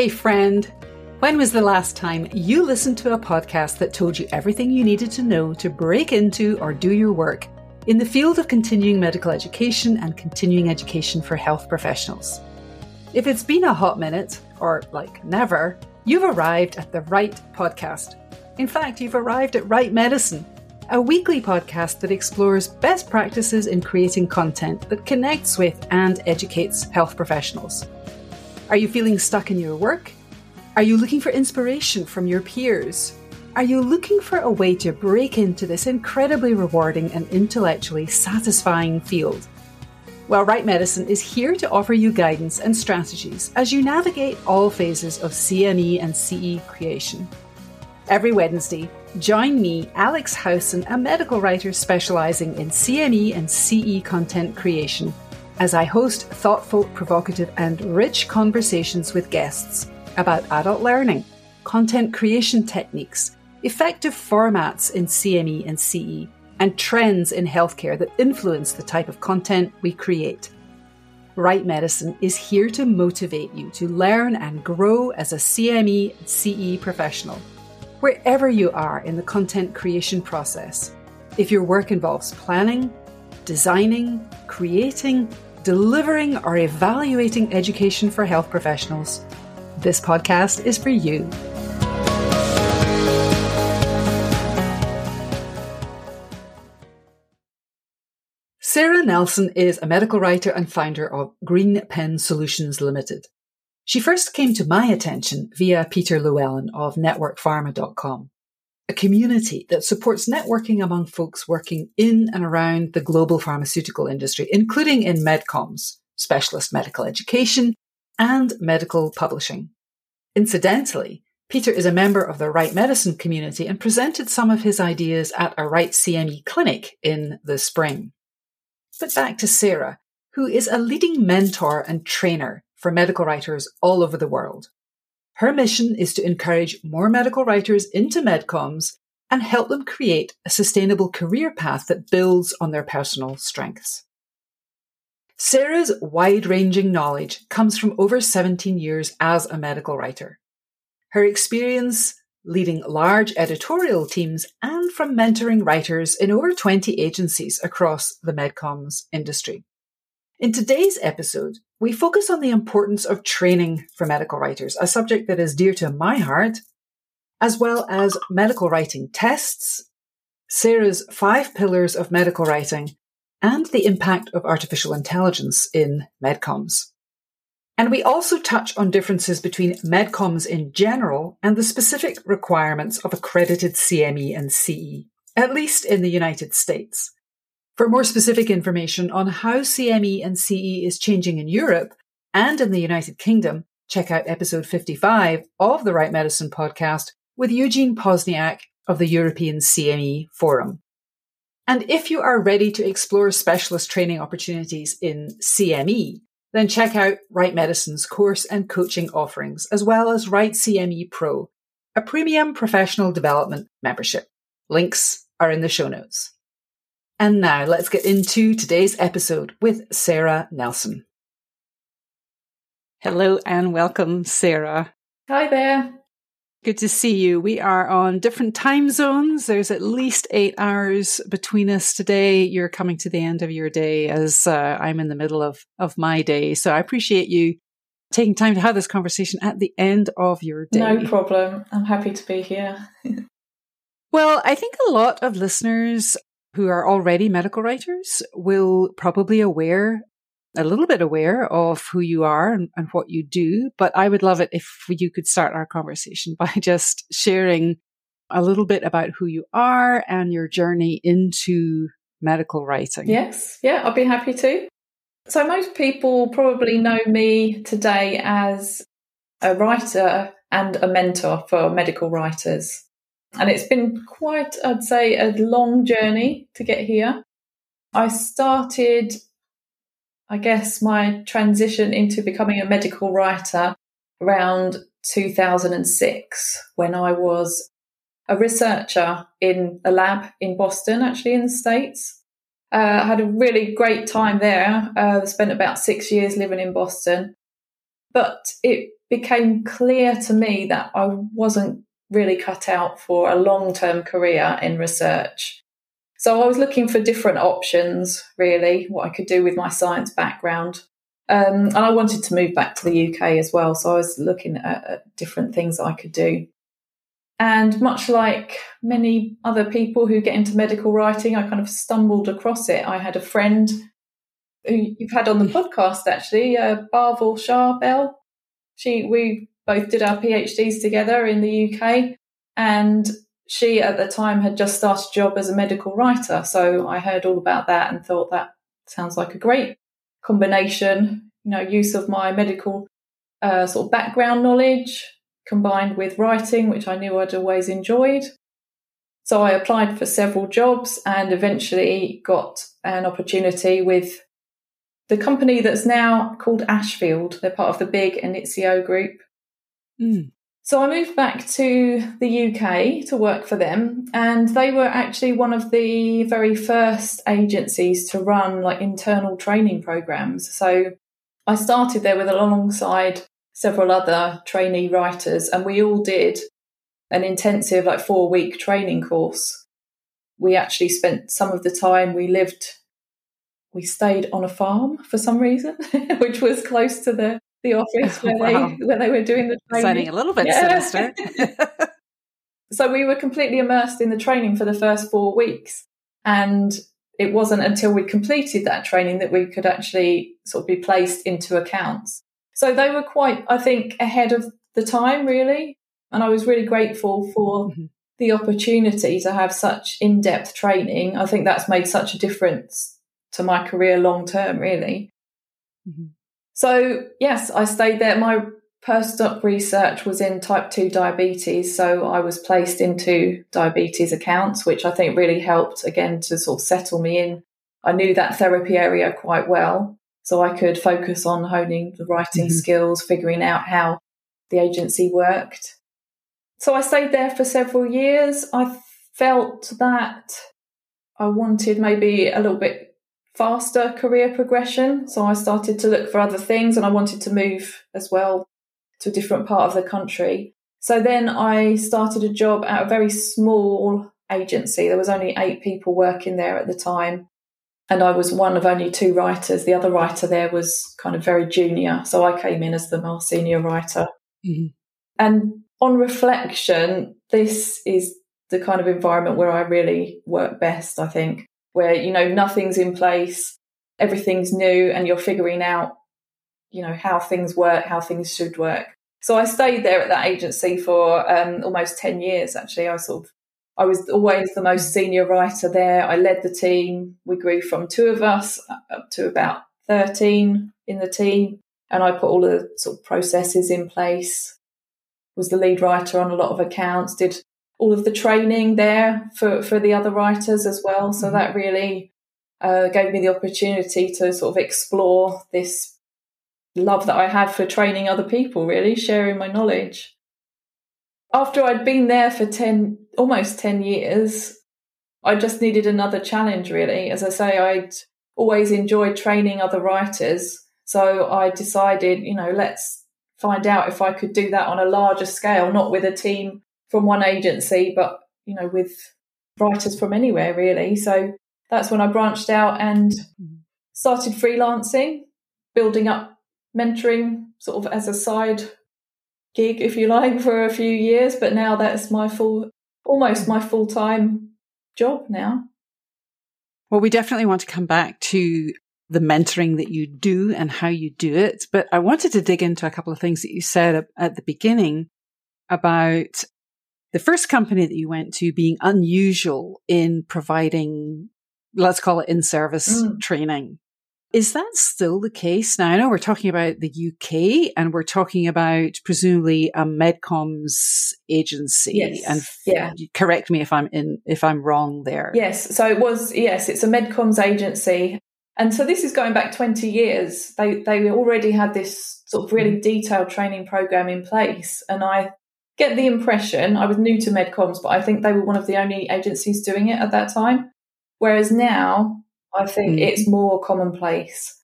Hey, friend. When was the last time you listened to a podcast that told you everything you needed to know to break into or do your work in the field of continuing medical education and continuing education for health professionals? If it's been a hot minute, or like never, you've arrived at the right podcast. In fact, you've arrived at Write Medicine, a weekly podcast that explores best practices in creating content that connects with and educates health professionals. Are you feeling stuck in your work? Are you looking for inspiration from your peers? Are you looking for a way to break into this incredibly rewarding and intellectually satisfying field? Well, Write Medicine is here to offer you guidance and strategies as you navigate all phases of CME and CE creation. Every Wednesday, join me, Alex Howson, a medical writer specializing in CME and CE content creation as I host thoughtful, provocative, and rich conversations with guests about adult learning, content creation techniques, effective formats in CME and CE, and trends in healthcare that influence the type of content we create. Write Medicine is here to motivate you to learn and grow as a CME and CE professional, wherever you are in the content creation process. If your work involves planning, designing, creating, delivering or evaluating education for health professionals, this podcast is for you. Sarah Nelson is a medical writer and founder of Green Pen Solutions Limited. She first came to my attention via Peter Llewellyn of networkpharma.com a community that supports networking among folks working in and around the global pharmaceutical industry, including in medcomms, specialist medical education, and medical publishing. Incidentally, Peter is a member of the Write Medicine community and presented some of his ideas at a Write CME clinic in the spring. But back to Sarah, who is a leading mentor and trainer for medical writers all over the world. Her mission is to encourage more medical writers into medcomms and help them create a sustainable career path that builds on their personal strengths. Sarah's wide ranging knowledge comes from over 17 years as a medical writer. Her experience leading large editorial teams and from mentoring writers in over 20 agencies across the medcomms industry. In today's episode, we focus on the importance of training for medical writers, a subject that is dear to my heart, as well as medical writing tests, Sarah's five pillars of medical writing, and the impact of artificial intelligence in medcomms. And we also touch on differences between medcomms in general and the specific requirements of accredited CME and CE, at least in the United States. For more specific information on how CME and CE is changing in Europe and in the United Kingdom, check out episode 55 of the Write Medicine podcast with Eugene Pozniak of the European CME Forum. And if you are ready to explore specialist training opportunities in CME, then check out Write Medicine's course and coaching offerings, as well as Write CME Pro, a premium professional development membership. Links are in the show notes. And now let's get into today's episode with Sarah Nelson. Hello and welcome, Sarah. Hi there. Good to see you. We are on different time zones. There's at least eight hours between us today. You're coming to the end of your day as uh, I'm in the middle of, of my day. So I appreciate you taking time to have this conversation at the end of your day. No problem. I'm happy to be here. well, I think a lot of listeners who are already medical writers will probably aware a little bit aware of who you are and, and, what you do. But I would love it if you could start our conversation by just sharing a little bit about who you are and your journey into medical writing. Yes. Yeah, I'd be happy to. So most people probably know me today as a writer and a mentor for medical writers. And it's been quite, I'd say, a long journey to get here. I started, I guess, my transition into becoming a medical writer around 2006 when I was a researcher in a lab in Boston, actually in the States. Uh, I had a really great time there. Uh, spent about six years living in Boston. But it became clear to me that I wasn't really cut out for a long term career in research. So I was looking for different options, really, what I could do with my science background. Um, and I wanted to move back to the UK as well. So I was looking at, at different things I could do. And much like many other people who get into medical writing, I kind of stumbled across it. I had a friend who you've had on the podcast actually, uh, Barvel Sharbel. She, we both did our PhDs together in the UK, and she at the time had just started a job as a medical writer. So I heard all about that and thought that sounds like a great combination, you know, use of my medical uh, sort of background knowledge combined with writing, which I knew I'd always enjoyed. So I applied for several jobs and eventually got an opportunity with the company that's now called Ashfield. They're part of the big Inizio group. Mm. So I moved back to the UK to work for them, and they were actually one of the very first agencies to run like internal training programs. So I started there with alongside several other trainee writers, and we all did an intensive, like four week training course. We actually spent some of the time we lived, we stayed on a farm for some reason, which was close to the, the office where, wow. they, where they were doing the training. Sounding a little bit yeah. sinister. so we were completely immersed in the training for the first four weeks. And it wasn't until we completed that training that we could actually sort of be placed into accounts. So they were quite, I think, ahead of the time, really. And I was really grateful for mm-hmm. the opportunity to have such in depth training. I think that's made such a difference to my career long term, really. Mm-hmm. So, yes, I stayed there. My postdoc research was in type 2 diabetes. So I was placed into diabetes accounts, which I think really helped again to sort of settle me in. I knew that therapy area quite well. So I could focus on honing the writing mm-hmm. skills, figuring out how the agency worked. So I stayed there for several years. I felt that I wanted maybe a little bit faster career progression. So I started to look for other things and I wanted to move as well to a different part of the country. So then I started a job at a very small agency. There was only eight people working there at the time and I was one of only two writers. The other writer there was kind of very junior, so I came in as the more senior writer. Mm-hmm. And on reflection, this is the kind of environment where I really work best, I think, where, you know, nothing's in place, everything's new, and you're figuring out, you know, how things work, how things should work. So I stayed there at that agency for um, almost 10 years, actually. I sort of I was always the most senior writer there. I led the team. We grew from two of us up to about 13 in the team. And I put all the sort of processes in place, was the lead writer on a lot of accounts, did all of the training there for, for the other writers as well. So mm-hmm. that really uh, gave me the opportunity to sort of explore this love that I have for training other people, really, sharing my knowledge after I'd been there for 10, almost 10 years, I just needed another challenge, really. As I say, I'd always enjoyed training other writers. So I decided, you know, let's find out if I could do that on a larger scale, not with a team from one agency, but, you know, with writers from anywhere, really. So that's when I branched out and mm-hmm. started freelancing, building up mentoring sort of as a side gig, if you like, for a few years, but now that's my full, almost my full time job now. Well, we definitely want to come back to the mentoring that you do and how you do it. But I wanted to dig into a couple of things that you said at the beginning about the first company that you went to being unusual in providing, let's call it in service mm. training. Is that still the case? Now, I know we're talking about the UK and we're talking about presumably a medcomms agency. Yes. And yeah. correct me if I'm in, if I'm wrong there. Yes. So it was, yes, it's a medcomms agency. And so this is going back 20 years. They, they already had this sort of really mm-hmm. detailed training program in place. And I get the impression, I was new to medcomms, but I think they were one of the only agencies doing it at that time. Whereas now I think mm. it's more commonplace.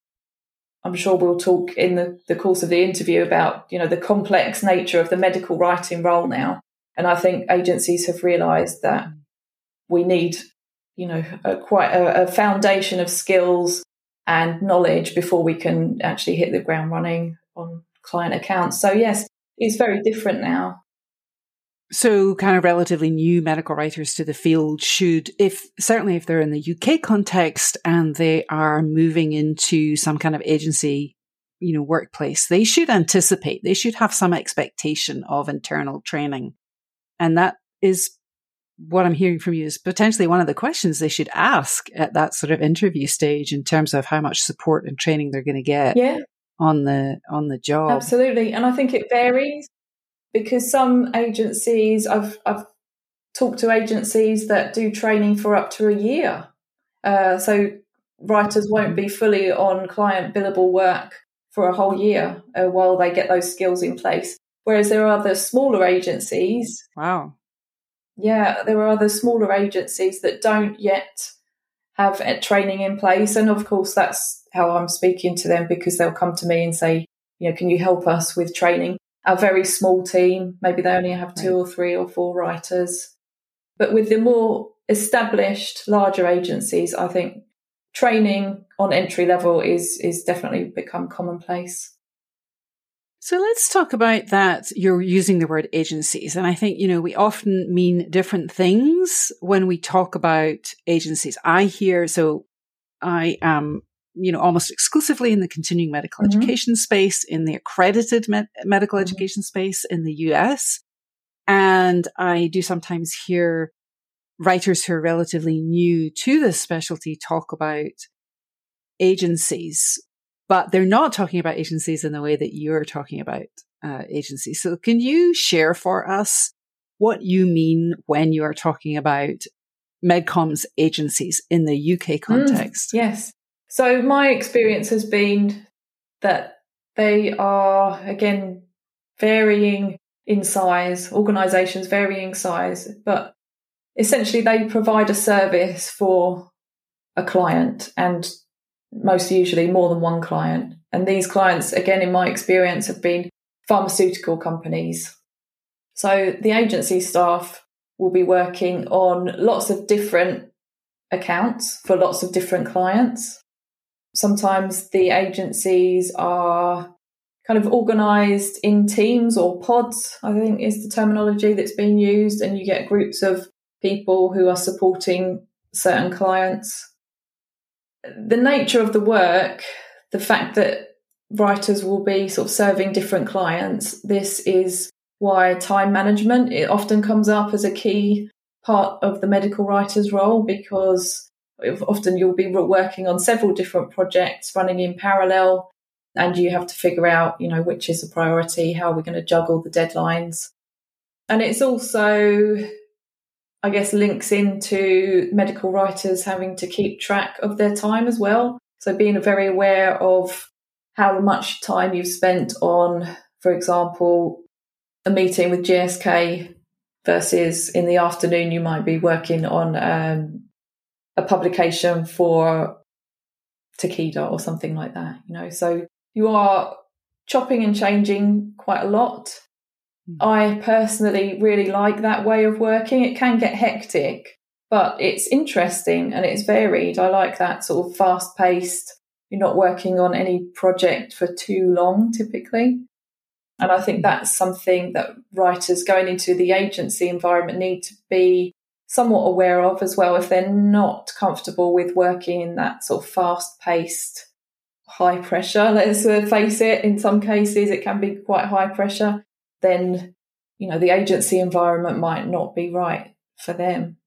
I'm sure we'll talk in the, the course of the interview about, you know, the complex nature of the medical writing role now. And I think agencies have realised that we need, you know, a, quite a, a foundation of skills and knowledge before we can actually hit the ground running on client accounts. So yes, it's very different now. So, kind of relatively new medical writers to the field should, if certainly if they're in the UK context and they are moving into some kind of agency, you know, workplace, they should anticipate, they should have some expectation of internal training. And that is what I'm hearing from you is potentially one of the questions they should ask at that sort of interview stage in terms of how much support and training they're going to get. Yeah. On the on the job. Absolutely. And I think it varies because some agencies I've I've talked to agencies that do training for up to a year. Uh, so writers won't be fully on client billable work for a whole year uh, while they get those skills in place. Whereas there are other smaller agencies. Wow. Yeah, there are other smaller agencies that don't yet have training in place. And of course, that's how I'm speaking to them because they'll come to me and say, you know, can you help us with training? A very small team. Maybe they only have two or three or four writers. But with the more established, larger agencies, I think training on entry level is is definitely become commonplace. So let's talk about that. You're using the word agencies. And I think, you know, we often mean different things when we talk about agencies. I hear, so I am you know, almost exclusively in the continuing medical mm-hmm. education space, in the accredited med- medical mm-hmm. education space in the US. And I do sometimes hear writers who are relatively new to this specialty talk about agencies, but they're not talking about agencies in the way that you're talking about uh, agencies. So can you share for us what you mean when you are talking about MedComms agencies in the UK mm, context? Mm, yes. So my experience has been that they are again varying in size, organizations varying size, but essentially they provide a service for a client and most usually more than one client. And these clients, again, in my experience, have been pharmaceutical companies. So the agency staff will be working on lots of different accounts for lots of different clients sometimes the agencies are kind of organized in teams or pods, I think is the terminology that's being used. And you get groups of people who are supporting certain clients. The nature of the work, the fact that writers will be sort of serving different clients, this is why time management it often comes up as a key part of the medical writer's role because often you'll be working on several different projects running in parallel and you have to figure out you know which is a priority how are we going to juggle the deadlines. And it's also i guess links into medical writers having to keep track of their time as well. So being very aware of how much time you've spent on for example a meeting with gsk versus in the afternoon you might be working on um, a publication for Takeda or something like that, you know. So you are chopping and changing quite a lot. Mm. I personally really like that way of working. It can get hectic, but it's interesting and it's varied. I like that sort of fast paced. You're not working on any project for too long typically. And I think hmm. that's something that writers going into the agency environment need to be somewhat aware of as well if they're not comfortable with working in that sort of fast paced, high pressure. Let's face it, in some cases it can be quite high pressure. Then, you know, the agency environment might not be right for them.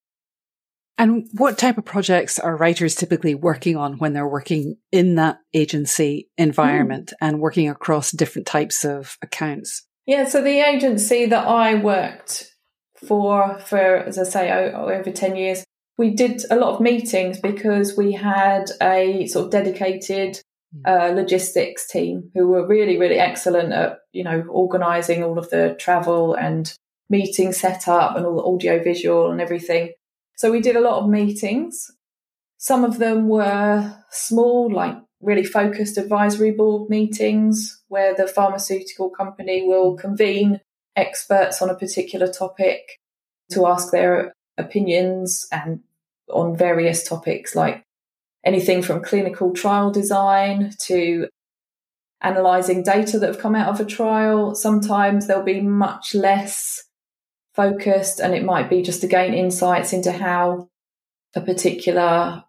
And what type of projects are writers typically working on when they're working in that agency environment mm. and working across different types of accounts? Yeah, so the agency that I worked for for as I say over ten years. We did a lot of meetings because we had a sort of dedicated hmm. uh, logistics team who were really really excellent at you know organising all of the travel and meeting setup and all the audio visual and everything. So we did a lot of meetings. Some of them were small, like really focused advisory board meetings where the pharmaceutical company will convene experts on a particular topic to ask their opinions and on various topics like anything from clinical trial design to analysing data that have come out of a trial. Sometimes they'll be much less focused and it might be just to gain insights into how a particular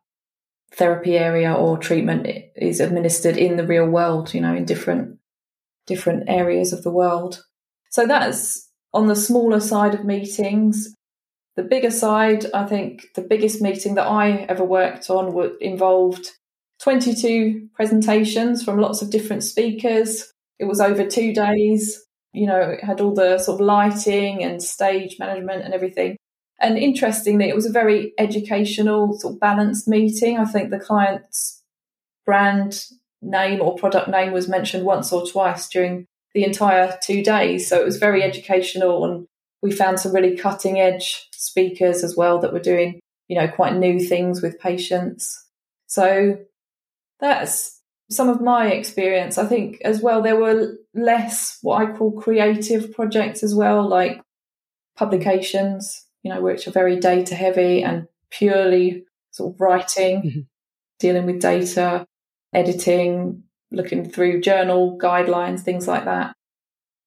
therapy area or treatment is administered in the real world, you know, in different different areas of the world. So that's on the smaller side of meetings. The bigger side, I think the biggest meeting that I ever worked on would, involved 22 presentations from lots of different speakers. It was over two days. You know, it had all the sort of lighting and stage management and everything. And interestingly, it was a very educational, sort of balanced meeting. I think the client's brand name or product name was mentioned once or twice during the entire two days. So it was very educational and we found some really cutting edge speakers as well that were doing, you know, quite new things with patients. So that's some of my experience. I think as well, there were less what I call creative projects as well, like publications you know, which are very data heavy and purely sort of writing, mm-hmm. dealing with data, editing, looking through journal guidelines, things like that.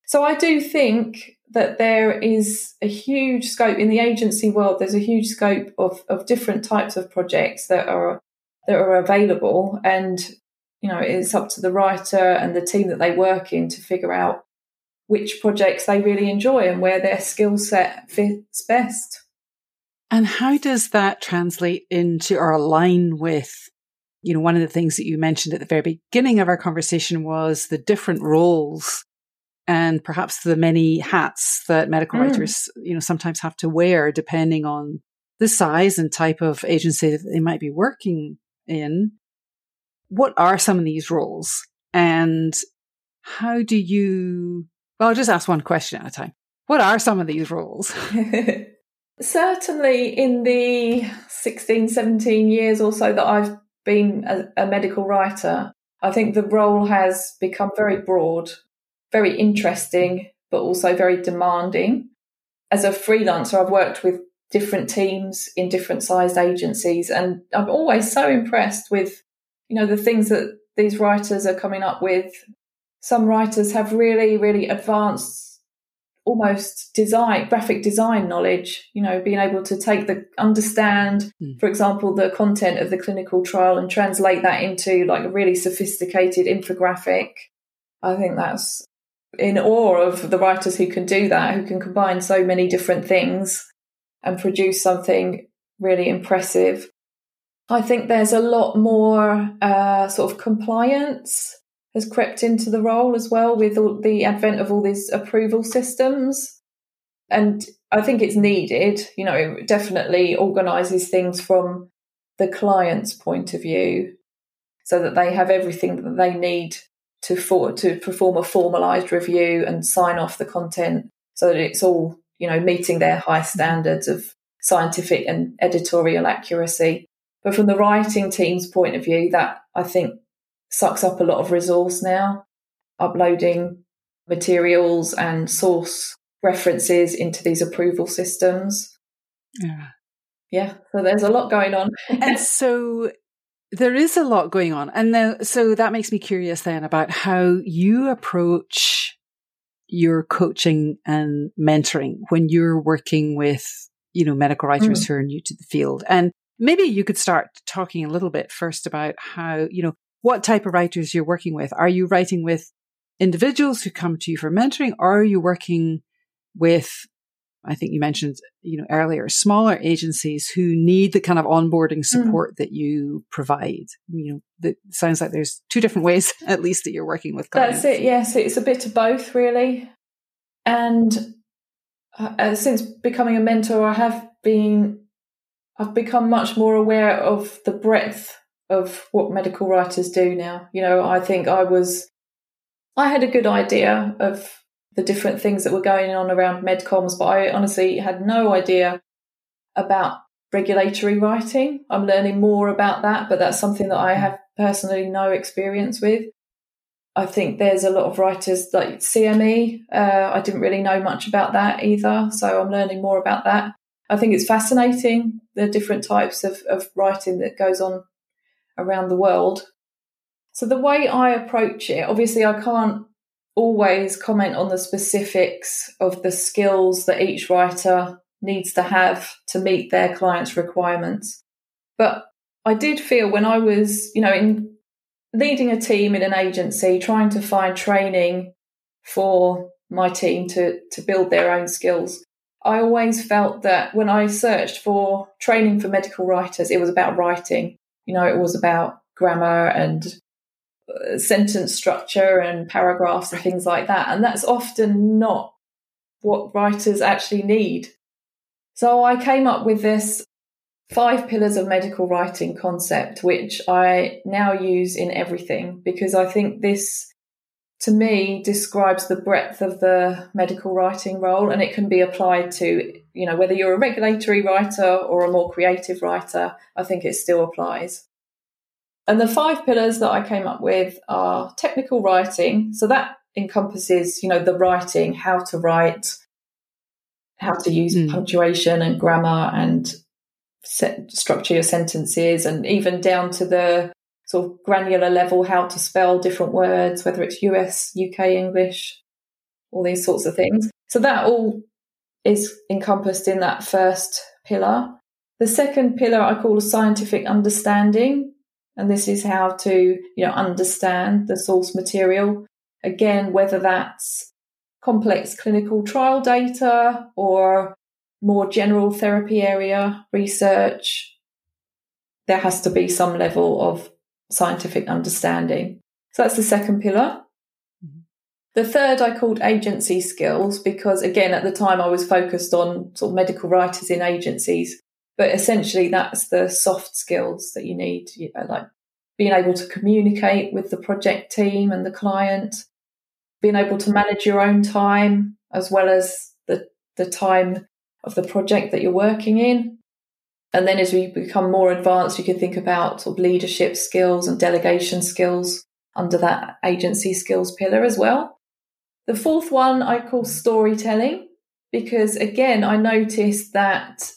So I do think that there is a huge scope in the agency world. There's a huge scope of, of different types of projects that are that are available, and you know it's up to the writer and the team that they work in to figure out which projects they really enjoy and where their skill set fits best. And how does that translate into or align with, you know, one of the things that you mentioned at the very beginning of our conversation was the different roles and perhaps the many hats that medical mm. writers, you know, sometimes have to wear depending on the size and type of agency that they might be working in. What are some of these roles? And how do you well, I'll just ask one question at a time. What are some of these roles? Certainly, in the 16, 17 years or so that I've been a, a medical writer, I think the role has become very broad, very interesting, but also very demanding. As a freelancer, I've worked with different teams in different sized agencies, and I'm always so impressed with, you know, the things that these writers are coming up with some writers have really, really advanced almost design graphic design knowledge you know being able to take the understand mm. for example the content of the clinical trial and translate that into like a really sophisticated infographic i think that's in awe of the writers who can do that who can combine so many different things and produce something really impressive i think there's a lot more uh, sort of compliance has crept into the role as well with the advent of all these approval systems. And I think it's needed, you know, it definitely organises things from the client's point of view so that they have everything that they need to for, to perform a formalized review and sign off the content so that it's all, you know, meeting their high standards of scientific and editorial accuracy. But from the writing team's point of view, that I think sucks up a lot of resource now, uploading materials and source references into these approval systems. Yeah. Yeah. So there's a lot going on. and so there is a lot going on. And then, so that makes me curious then about how you approach your coaching and mentoring when you're working with, you know, medical writers mm. who are new to the field. And maybe you could start talking a little bit first about how, you know, what type of writers you're working with. Are you writing with individuals who come to you for mentoring or are you working with I think you mentioned, you know, earlier, smaller agencies who need the kind of onboarding mm. support mm. that you provide. You know, that sounds like there's two different ways, at least, that you're working with clients. That's it. Yes, it's a bit of both, really. And uh, uh, since becoming a mentor, I have been, I've become much more aware of the breadth of what medical writers do now. You know, I think I was, I had a good idea of the different things that were going on around medcomms, but I honestly had no idea about regulatory writing. I'm learning more about that, but that's something that I have personally no experience with. I think there's a lot of writers like CME. Uh, I didn't really know much about that either, so I'm learning more about that. I think it's fascinating the different types of, of writing that goes on around the world. So the way I approach it, obviously, I can't always comment on the specifics of the skills that each writer needs to have to meet their clients' requirements. But I did feel when I was, you know, in leading a team in an agency, trying to find training for my team to, to build their own skills, I always felt that when I searched for training for medical writers, it was about writing. You know, it was about grammar and uh, sentence structure and paragraphs and things like that. And that's often not what writers actually need. So I came up with this five pillars of medical writing concept, which I now use in everything because I think this to me describes the breadth of the medical writing role and it can be applied to you know whether you're a regulatory writer or a more creative writer i think it still applies and the five pillars that i came up with are technical writing so that encompasses you know the writing how to write how to use mm. punctuation and grammar and set, structure your sentences and even down to the sort of granular level how to spell different words, whether it's US, UK English, all these sorts of things. So that all is encompassed in that first pillar. The second pillar I call a scientific understanding. And this is how to, you know, understand the source material. Again, whether that's complex clinical trial data or more general therapy area research, there has to be some level of scientific understanding. So that's the second pillar. The third I called agency skills because, again, at the time I was focused on sort of medical writers in agencies, but essentially that's the soft skills that you need, you know, like being able to communicate with the project team and the client, being able to manage your own time as well as the, the time of the project that you're working in, and then as we become more advanced, you can think about sort of leadership skills and delegation skills under that agency skills pillar as well. The fourth one I call storytelling because again, I noticed that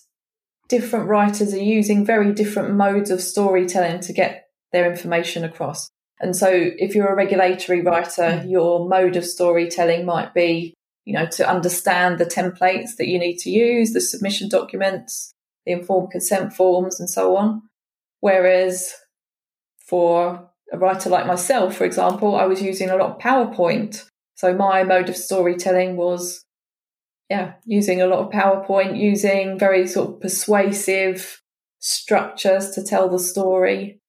different writers are using very different modes of storytelling to get their information across. And so if you're a regulatory writer, hmm. your mode of storytelling might be, you know, to understand the templates that you need to use, the submission documents, the informed consent forms and so on. Whereas for a writer like myself, for example, I was using a lot of PowerPoint. So my mode of storytelling was, yeah, using a lot of PowerPoint, using very sort of persuasive structures to tell the story.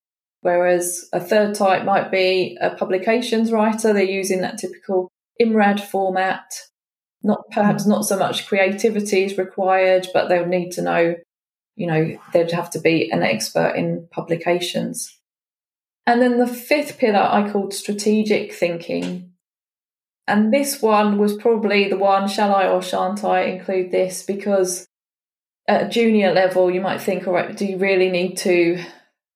Whereas a third type might be a publications writer. They're using that typical IMRAD format. Not perhaps not so much creativity is required, but they'll need to know you know, they'd have to be an expert in publications. And then the fifth pillar I called strategic thinking. And this one was probably the one, shall I or shan't I include this? Because at a junior level, you might think, all right, do you really need to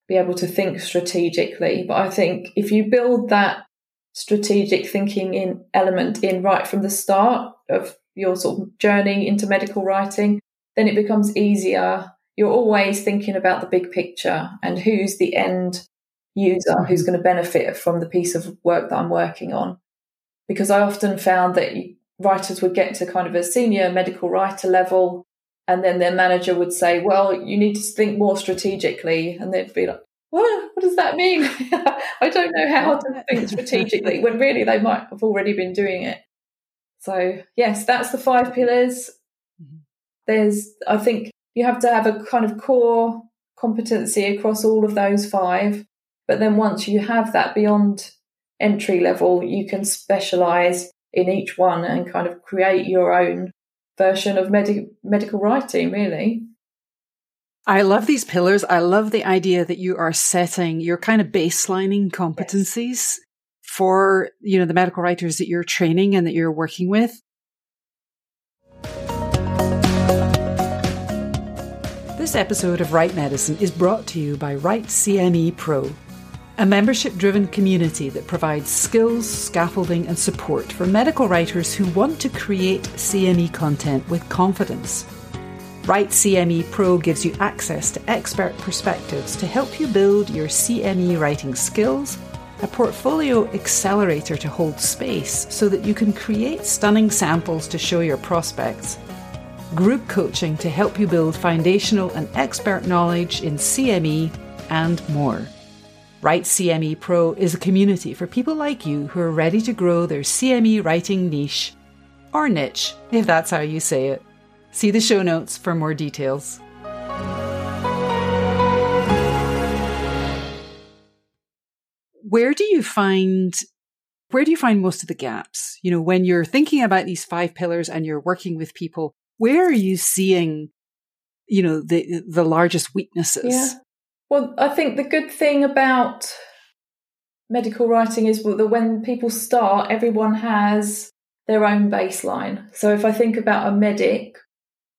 be able to think strategically? But I think if you build that strategic thinking in element in right from the start of your sort of journey into medical writing, then it becomes easier you're always thinking about the big picture and who's the end user who's going to benefit from the piece of work that I'm working on. Because I often found that writers would get to kind of a senior medical writer level and then their manager would say, well, you need to think more strategically. And they'd be like, what, what does that mean? I don't know how to think strategically when really they might have already been doing it. So yes, that's the five pillars. Mm-hmm. There's, I think you have to have a kind of core competency across all of those five. But then once you have that beyond entry level, you can specialize in each one and kind of create your own version of med- medical writing, really. I love these pillars. I love the idea that you are setting your kind of baselining competencies yes. for, you know, the medical writers that you're training and that you're working with. This episode of Write Medicine is brought to you by Write CME Pro. A membership driven community that provides skills, scaffolding, and support for medical writers who want to create CME content with confidence. Write CME Pro gives you access to expert perspectives to help you build your CME writing skills, a portfolio accelerator to hold space so that you can create stunning samples to show your prospects, group coaching to help you build foundational and expert knowledge in CME, and more. Write CME Pro is a community for people like you who are ready to grow their CME writing niche, or niche, if that's how you say it. See the show notes for more details. Where do you find where do you find most of the gaps? You know, when you're thinking about these five pillars and you're working with people, where are you seeing, you know, the the largest weaknesses? Yeah. Well, I think the good thing about medical writing is that when people start, everyone has their own baseline. So if I think about a medic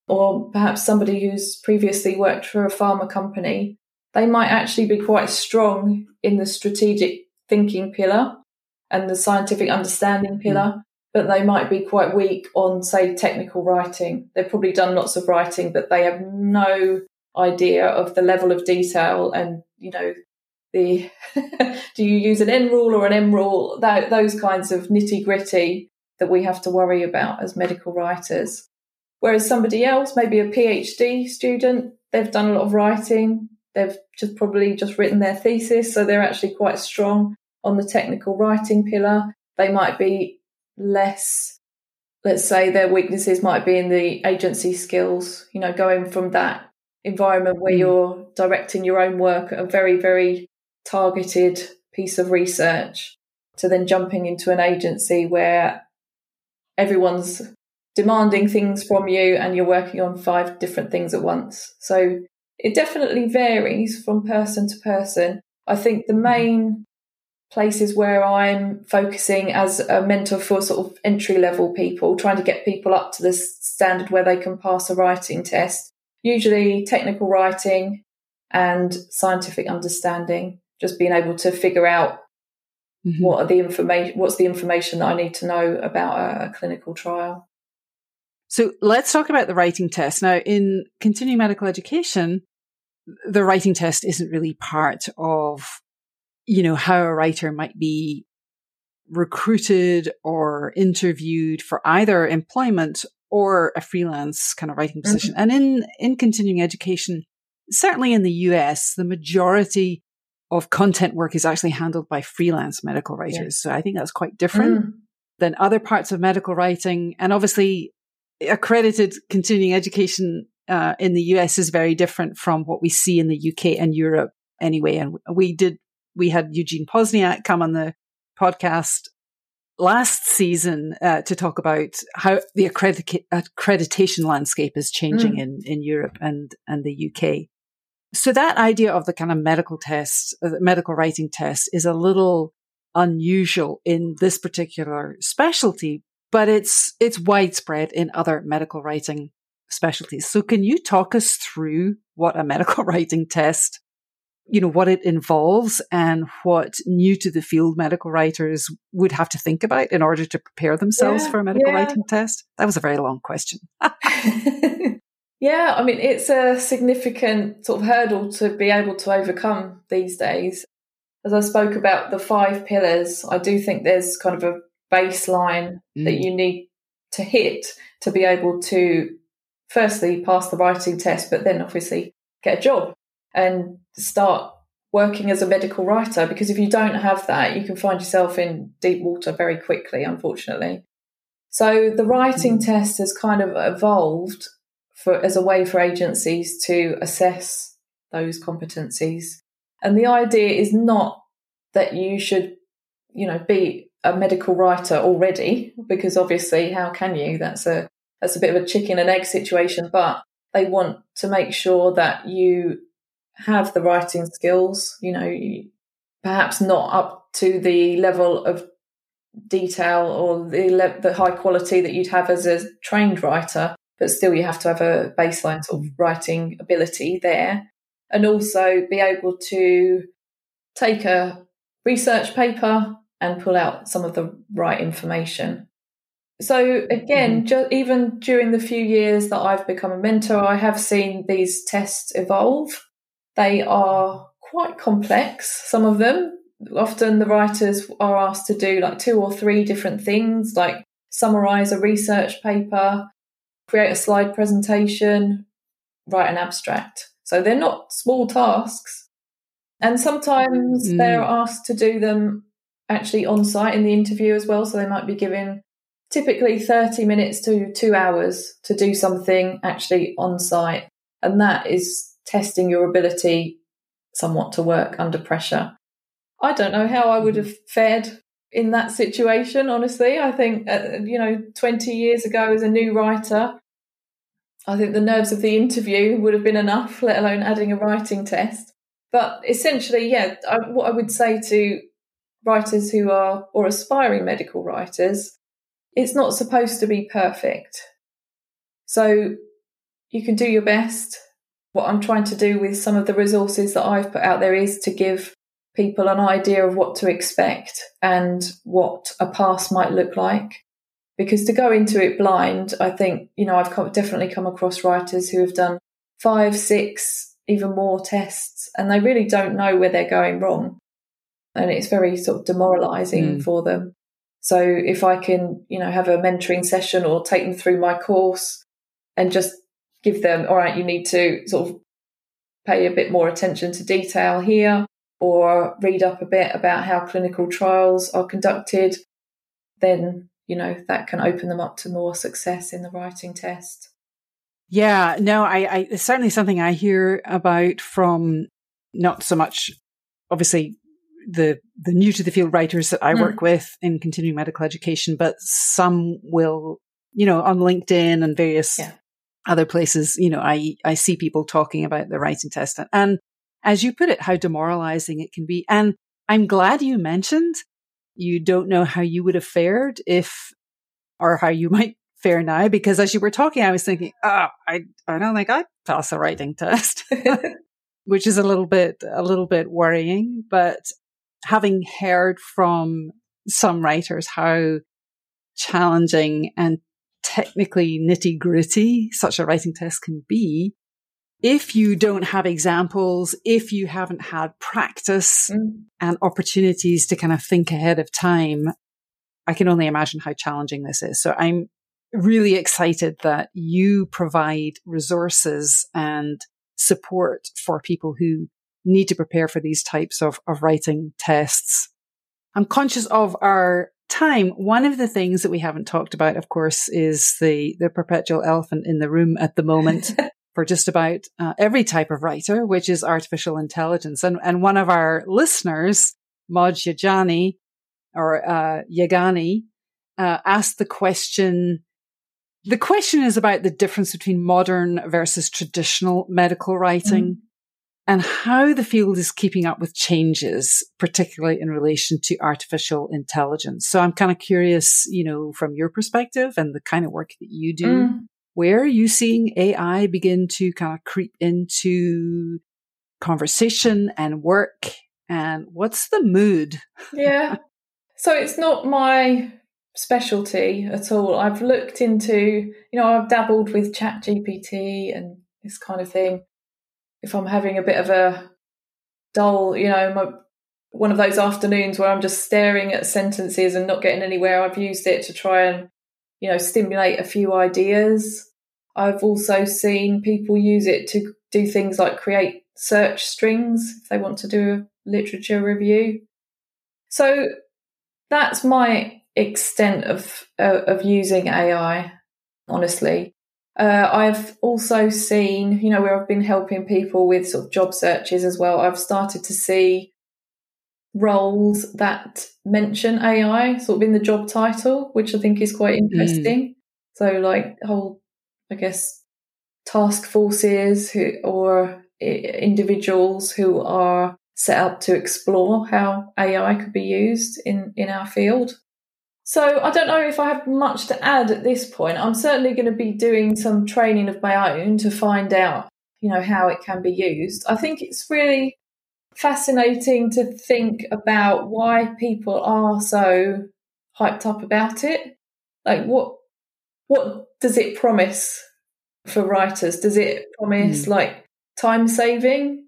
or perhaps somebody who's previously worked for a pharma company, they might actually be quite strong in the strategic thinking pillar and the scientific understanding pillar, mm. but they might be quite weak on, say, technical writing. They've probably done lots of writing, but they have no idea of the level of detail and, you know, the do you use an en rule or an em rule? That, those kinds of nitty gritty that we have to worry about as medical writers. Whereas somebody else, maybe a PhD student, they've done a lot of writing, they've just probably just written their thesis, so they're actually quite strong on the technical writing pillar. They might be less, let's say their weaknesses might be in the agency skills, you know, going from that environment where mm. you're directing your own work at a very, very targeted piece of research to then jumping into an agency where everyone's demanding things from you and you're working on five different things at once. So it definitely varies from person to person. I think the main places where I'm focusing as a mentor for sort of entry level people, trying to get people up to the standard where they can pass a writing test usually technical writing and scientific understanding, just being able to figure out mm-hmm. what are the information, what's the information that I need to know about a, a clinical trial. So let's talk about the writing test. Now, in continuing medical education, the writing test isn't really part of, you know, how a writer might be recruited or interviewed for either employment or a freelance kind of writing mm-hmm. position. Mm-hmm. And in, in continuing education, certainly in the US, the majority of content work is actually handled by freelance medical writers. Yeah. So I think that's quite different mm. than other parts of medical writing. And obviously accredited continuing education uh, in the US is very different from what we see in the UK and Europe anyway. And we did, we had Eugene Pozniak come on the podcast last season uh, to talk about how the accreditation landscape is changing mm. in, in Europe and, and the UK. So that idea of the kind of medical test, uh, medical writing test is a little unusual in this particular specialty, but it's, it's widespread in other medical writing specialties. So can you talk us through what a medical writing test you know, what it involves and what new to the field medical writers would have to think about in order to prepare themselves yeah, for a medical yeah. writing test? That was a very long question. yeah, I mean, it's a significant sort of hurdle to be able to overcome these days. As I spoke about the five pillars, I do think there's kind of a baseline mm. that you need to hit to be able to firstly pass the writing test, but then obviously get a job and start working as a medical writer because if you don't have that, you can find yourself in deep water very quickly, unfortunately. So the writing mm. test has kind of evolved for as a way for agencies to assess those competencies. And the idea is not that you should, you know, be a medical writer already, because obviously how can you? That's a that's a bit of a chicken and egg situation, but they want to make sure that you have the writing skills, you know, perhaps not up to the level of detail or the le- the high quality that you'd have as a trained writer, but still you have to have a baseline sort of writing ability there, and also be able to take a research paper and pull out some of the right information. So again, mm-hmm. even during the few years that I've become a mentor, I have seen these tests evolve. They are quite complex, some of them. Often the writers are asked to do like two or three different things, like summarize a research paper, create a slide presentation, write an abstract. So they're not small tasks. And sometimes mm. they're asked to do them actually on site in the interview as well. So they might be given typically 30 minutes to two hours to do something actually on site. And that is testing your ability somewhat to work under pressure. I don't know how I would have fared in that situation, honestly. I think, uh, you know, 20 years ago as a new writer, I think the nerves of the interview would have been enough, let alone adding a writing test. But essentially, yeah, I, what I would say to writers who are, or aspiring medical writers, it's not supposed to be perfect. So you can do your best. What I'm trying to do with some of the resources that I've put out there is to give people an idea of what to expect and what a pass might look like. Because to go into it blind, I think, you know, I've definitely come across writers who have done five, six, even more tests, and they really don't know where they're going wrong. And it's very sort of demoralizing mm. for them. So if I can, you know, have a mentoring session or take them through my course and just give them, all right, you need to sort of pay a bit more attention to detail here or read up a bit about how clinical trials are conducted, then, you know, that can open them up to more success in the writing test. Yeah, no, I, I it's certainly something I hear about from not so much obviously the the new to the field writers that I mm. work with in continuing medical education, but some will, you know, on LinkedIn and various yeah. Other places, you know, I I see people talking about the writing test, and, and as you put it, how demoralizing it can be. And I'm glad you mentioned you don't know how you would have fared if, or how you might fare now, because as you were talking, I was thinking, oh, I I don't think I'd pass a writing test. which is a little bit a little bit worrying but having heard from some writers how challenging and technically nitty gritty such a writing test can be, if you don't have examples, if you haven't had practice mm. and opportunities to kind of think ahead of time, I can only imagine how challenging this is. So I'm really excited that you provide resources and support for people who need to prepare for these types of, of writing tests. I'm conscious of our time. One of the things that we haven't talked about, of course, is the, the perpetual elephant in the room at the moment for just about uh, every type of writer, which is artificial intelligence. And, and one of our listeners, Maj Yajani or uh, Yagani, uh, asked the question, the question is about the difference between modern versus traditional medical writing. Mm and how the field is keeping up with changes, particularly in relation to artificial intelligence. So I'm kind of curious, you know, from your perspective and the kind of work that you do, mm. where are you seeing AI begin to kind of creep into conversation and work? And what's the mood? Yeah. So it's not my specialty at all. I've looked into, you know, I've dabbled with Chat GPT and this kind of thing if I'm having a bit of a dull, you know, my, one of those afternoons where I'm just staring at sentences and not getting anywhere, I've used it to try and, you know, stimulate a few ideas. I've also seen people use it to do things like create search strings if they want to do a literature review. So that's my extent of uh, of using AI, honestly. Uh, I've also seen, you know, where I've been helping people with sort of job searches as well. I've started to see roles that mention AI sort of in the job title, which I think is quite hmm. interesting. Mm. So, like, whole, I guess, task forces who, or individuals who are set up to explore how AI could be used in, in our field. So I don't know if I have much to add at this point. I'm certainly going to be doing some training of my own to find out, you know, how it can be used. I think it's really fascinating to think about why people are so hyped up about it. Like what what does it promise for writers? Does it promise mm. like time saving?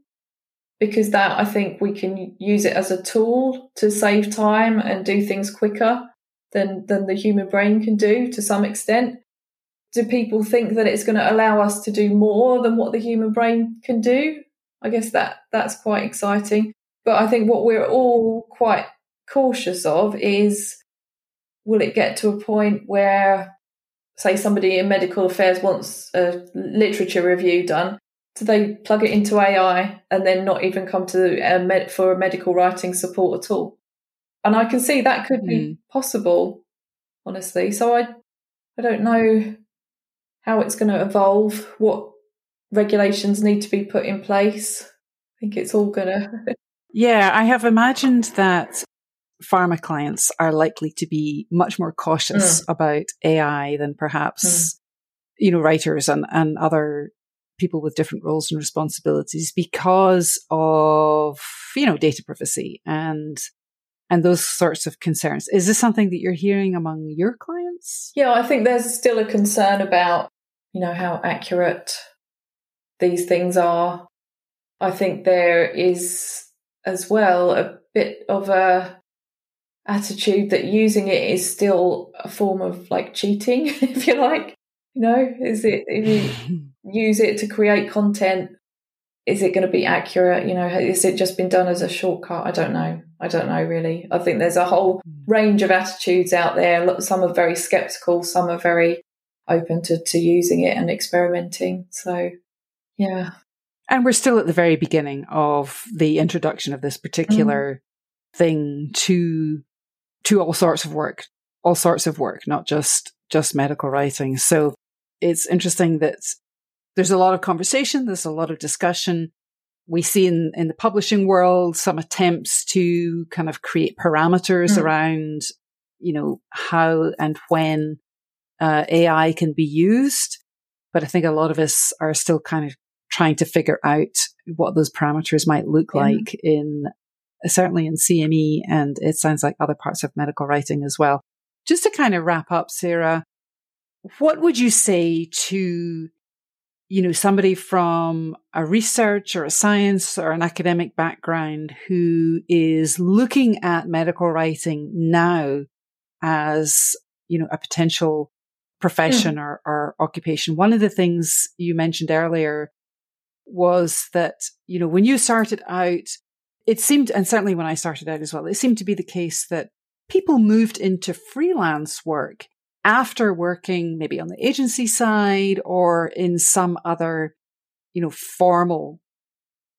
Because that I think we can use it as a tool to save time and do things quicker than than the human brain can do to some extent. Do people think that it's going to allow us to do more than what the human brain can do? I guess that that's quite exciting. But I think what we're all quite cautious of is will it get to a point where say somebody in medical affairs wants a literature review done do they plug it into ai and then not even come to a med- for a medical writing support at all and i can see that could mm. be hmm. possible honestly so i i don't know how it's going to evolve what regulations need to be put in place i think it's all going to yeah i have imagined that pharma clients are likely to be much more cautious mm. about AI than perhaps, mm. you know, writers and, and other people with different roles and responsibilities because of, you know, data privacy and, and those sorts of concerns. Is this something that you're hearing among your clients? Yeah, I think there's still a concern about, you know, how accurate these things are. I think there is as well a bit of a attitude that using it is still a form of like cheating, if you like. You know, is it if you use it to create content? Is it going to be accurate? You know, is it just been done as a shortcut? I don't know. I don't know really. I think there's a whole hmm. range of attitudes out there. Some are very skeptical, some are very open to, to using it and experimenting. So, yeah. And we're still at the very beginning of the introduction of this particular mm. thing to to all sorts of work, all sorts of work, not just, just medical writing. So it's interesting that there's a lot of conversation. There's a lot of discussion. We see in, in the publishing world some attempts to kind of create parameters mm. around, you know, how and when uh, AI can be used. But I think a lot of us are still kind of trying to figure out what those parameters might look like in certainly in CME, and it sounds like other parts of medical writing as well. Just to kind of wrap up, Sarah, what would you say to, you know, somebody from a research or a science or an academic background who is looking at medical writing now as, you know, a potential profession mm. or, or occupation? One of the things you mentioned earlier was that, you know, when you started out, it seemed, and certainly when I started out as well, it seemed to be the case that people moved into freelance work after working maybe on the agency side or in some other, you know, formal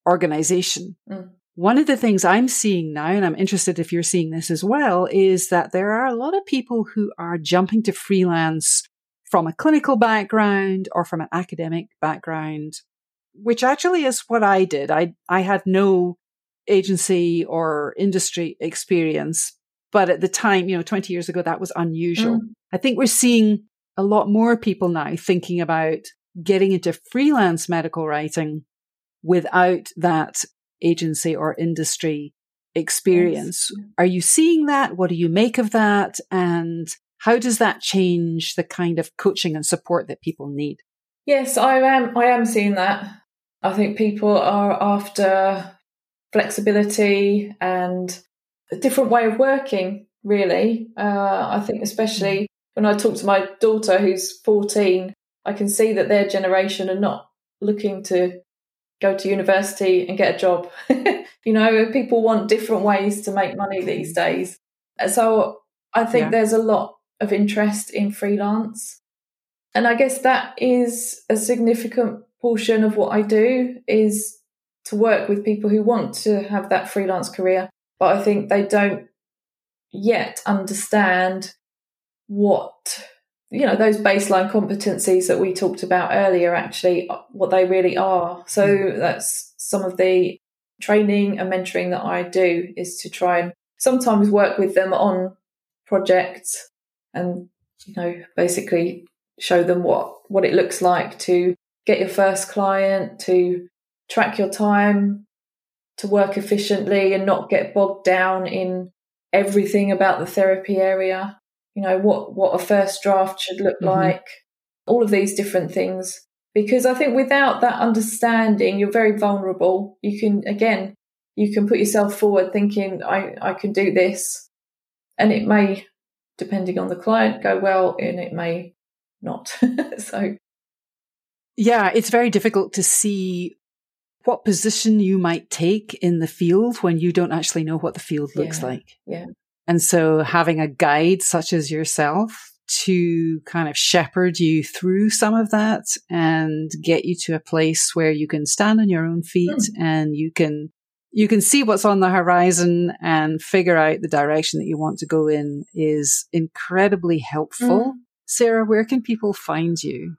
organization. Mm. One of the things I'm seeing now, and I'm interested if you're seeing this as well, is that there are a lot of people who are jumping to freelance from a clinical background or from an academic background, which actually is what I did. I, I had no agency or industry experience. But at the time, you know, 20 years ago, that was unusual. Mm. I think we're seeing a lot more people now thinking about getting into freelance medical writing without that agency or industry experience. Yes. Are you seeing that? What do you make of that? And how does that change the kind of coaching and support that people need? Yes, I am. I am seeing that. I think people are after flexibility and a different way of working, really. Uh, I think, especially. When I talk to my daughter who's 14, I can see that their generation are not looking to go to university and get a job. you know, people want different ways to make money these days. So I think yeah. there's a lot of interest in freelance. And I guess that is a significant portion of what I do is to work with people who want to have that freelance career, but I think they don't yet understand what you know those baseline competencies that we talked about earlier actually uh, what they really are so mm. that's some of the training and mentoring that i do is to try and sometimes work with them on projects and you know basically show them what what it looks like to get your first client to track your time, to work efficiently and not get bogged down in everything about the therapy area. You know, what, what a first draft should look mm-hmm. like, all of these different things. Because I think without that understanding, you're very vulnerable. You can, again, you can put yourself forward thinking, I, I can do this. And it may, depending on the client, go well and it may not. so. Yeah, it's very difficult to see what position you might take in the field when you don't actually know what the field looks yeah, like. Yeah. And so having a guide such as yourself to kind of shepherd you through some of that and get you to a place where you can stand on your own feet mm. and you can you can see what's on the horizon and figure out the direction that you want to go in is incredibly helpful. Mm. Sarah, where can people find you?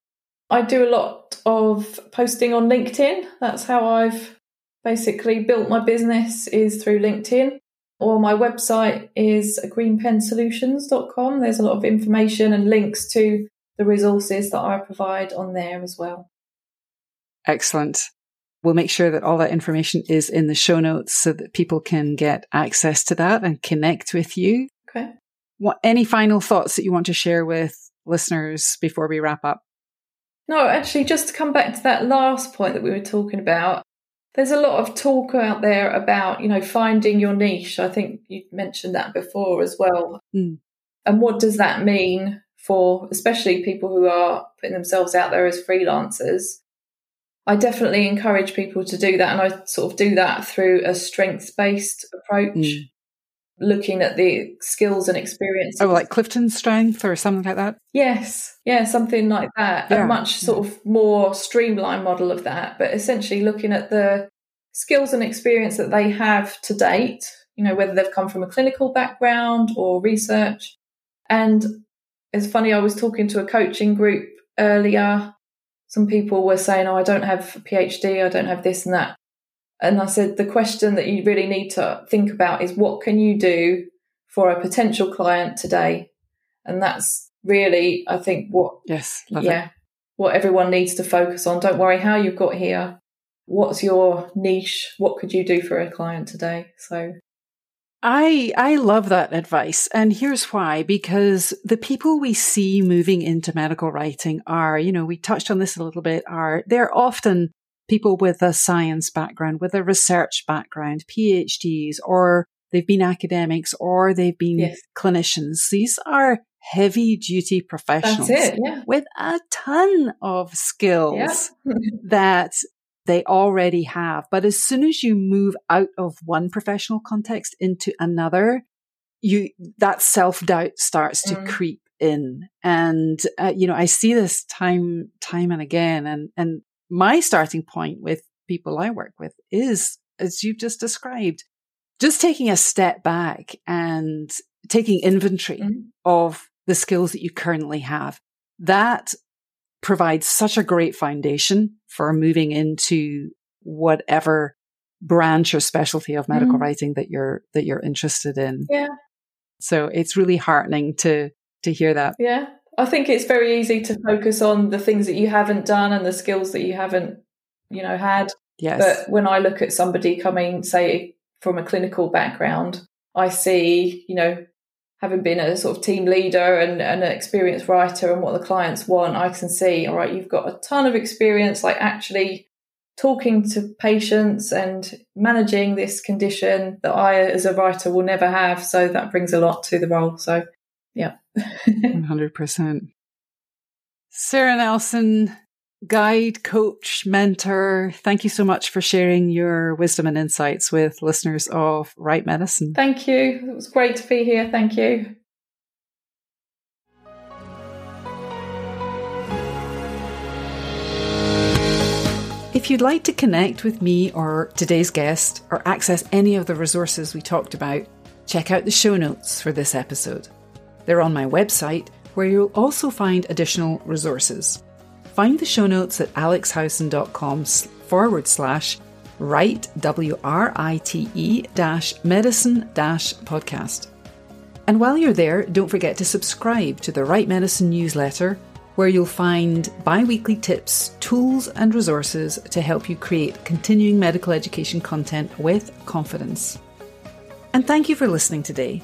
I do a lot of posting on LinkedIn. That's how I've basically built my business is through LinkedIn. Or my website is greenpensolutions.com. There's a lot of information and links to the resources that I provide on there as well. Excellent. We'll make sure that all that information is in the show notes so that people can get access to that and connect with you. Okay. What any final thoughts that you want to share with listeners before we wrap up? No, actually, just to come back to that last point that we were talking about, there's a lot of talk out there about, you know, finding your niche. I think you mentioned that before as well. Mm. And what does that mean for especially people who are putting themselves out there as freelancers? I definitely encourage people to do that. And I sort of do that through a strengths based approach. Mm looking at the skills and experience. Oh, like Clifton Strength or something like that? Yes. Yeah, something like that. Yeah. A much sort of more streamlined model of that, but essentially looking at the skills and experience that they have to date, you know, whether they've come from a clinical background or research. And it's funny, I was talking to a coaching group earlier. Some people were saying, Oh, I don't have a PhD, I don't have this and that. And I said, the question that you really need to think about is what can you do for a potential client today? And that's really, I think, what, yes, yeah, it. what everyone needs to focus on. Don't worry how you've got here. What's your niche? What could you do for a client today? So I I love that advice and here's why because the people we see moving into medical writing are you know we touched on this a little bit are they're often people with a science background, with a research background, PhDs, or they've been academics or they've been yes. clinicians. These are heavy duty professionals it, yeah. with a ton of skills yeah. that they already have. But as soon as you move out of one professional context into another, you, that self doubt starts to mm. creep in. And, uh, you know, I see this time, time and again. And, and my starting point with people I work with is, as you've just described, just taking a step back and taking inventory mm-hmm. of the skills that you currently have. That provides such a great foundation for moving into whatever branch or specialty of medical mm-hmm. writing that you're that you're interested in. Yeah. So it's really heartening to to hear that. Yeah. I think it's very easy to focus on the things that you haven't done and the skills that you haven't, you know, had. Yes. But when I look at somebody coming, say, from a clinical background, I see, you know, having been a sort of team leader and, and an experienced writer and what the clients want, I can see, all right, you've got a ton of experience, like actually talking to patients and managing this condition that I, as a writer, will never have. So that brings a lot to the role. So yeah. 100%. Sarah Nelson, guide, coach, mentor, thank you so much for sharing your wisdom and insights with listeners of Write Medicine. Thank you. It was great to be here. Thank you. If you'd like to connect with me or today's guest or access any of the resources we talked about, check out the show notes for this episode. They're on my website, where you'll also find additional resources. Find the show notes at alexhowson.com forward slash write, W R I T E dash medicine dash podcast. And while you're there, don't forget to subscribe to the Write Medicine newsletter where you'll find bi weekly tips, tools, and resources to help you create continuing medical education content with confidence. And thank you for listening today.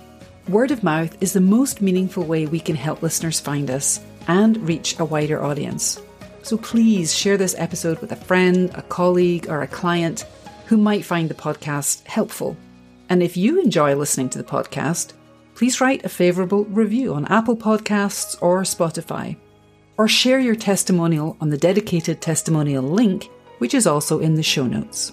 Word of mouth is the most meaningful way we can help listeners find us and reach a wider audience. So please share this episode with a friend, a colleague, or a client who might find the podcast helpful. And if you enjoy listening to the podcast, please write a favourable review on Apple Podcasts or Spotify or share your testimonial on the dedicated testimonial link, which is also in the show notes.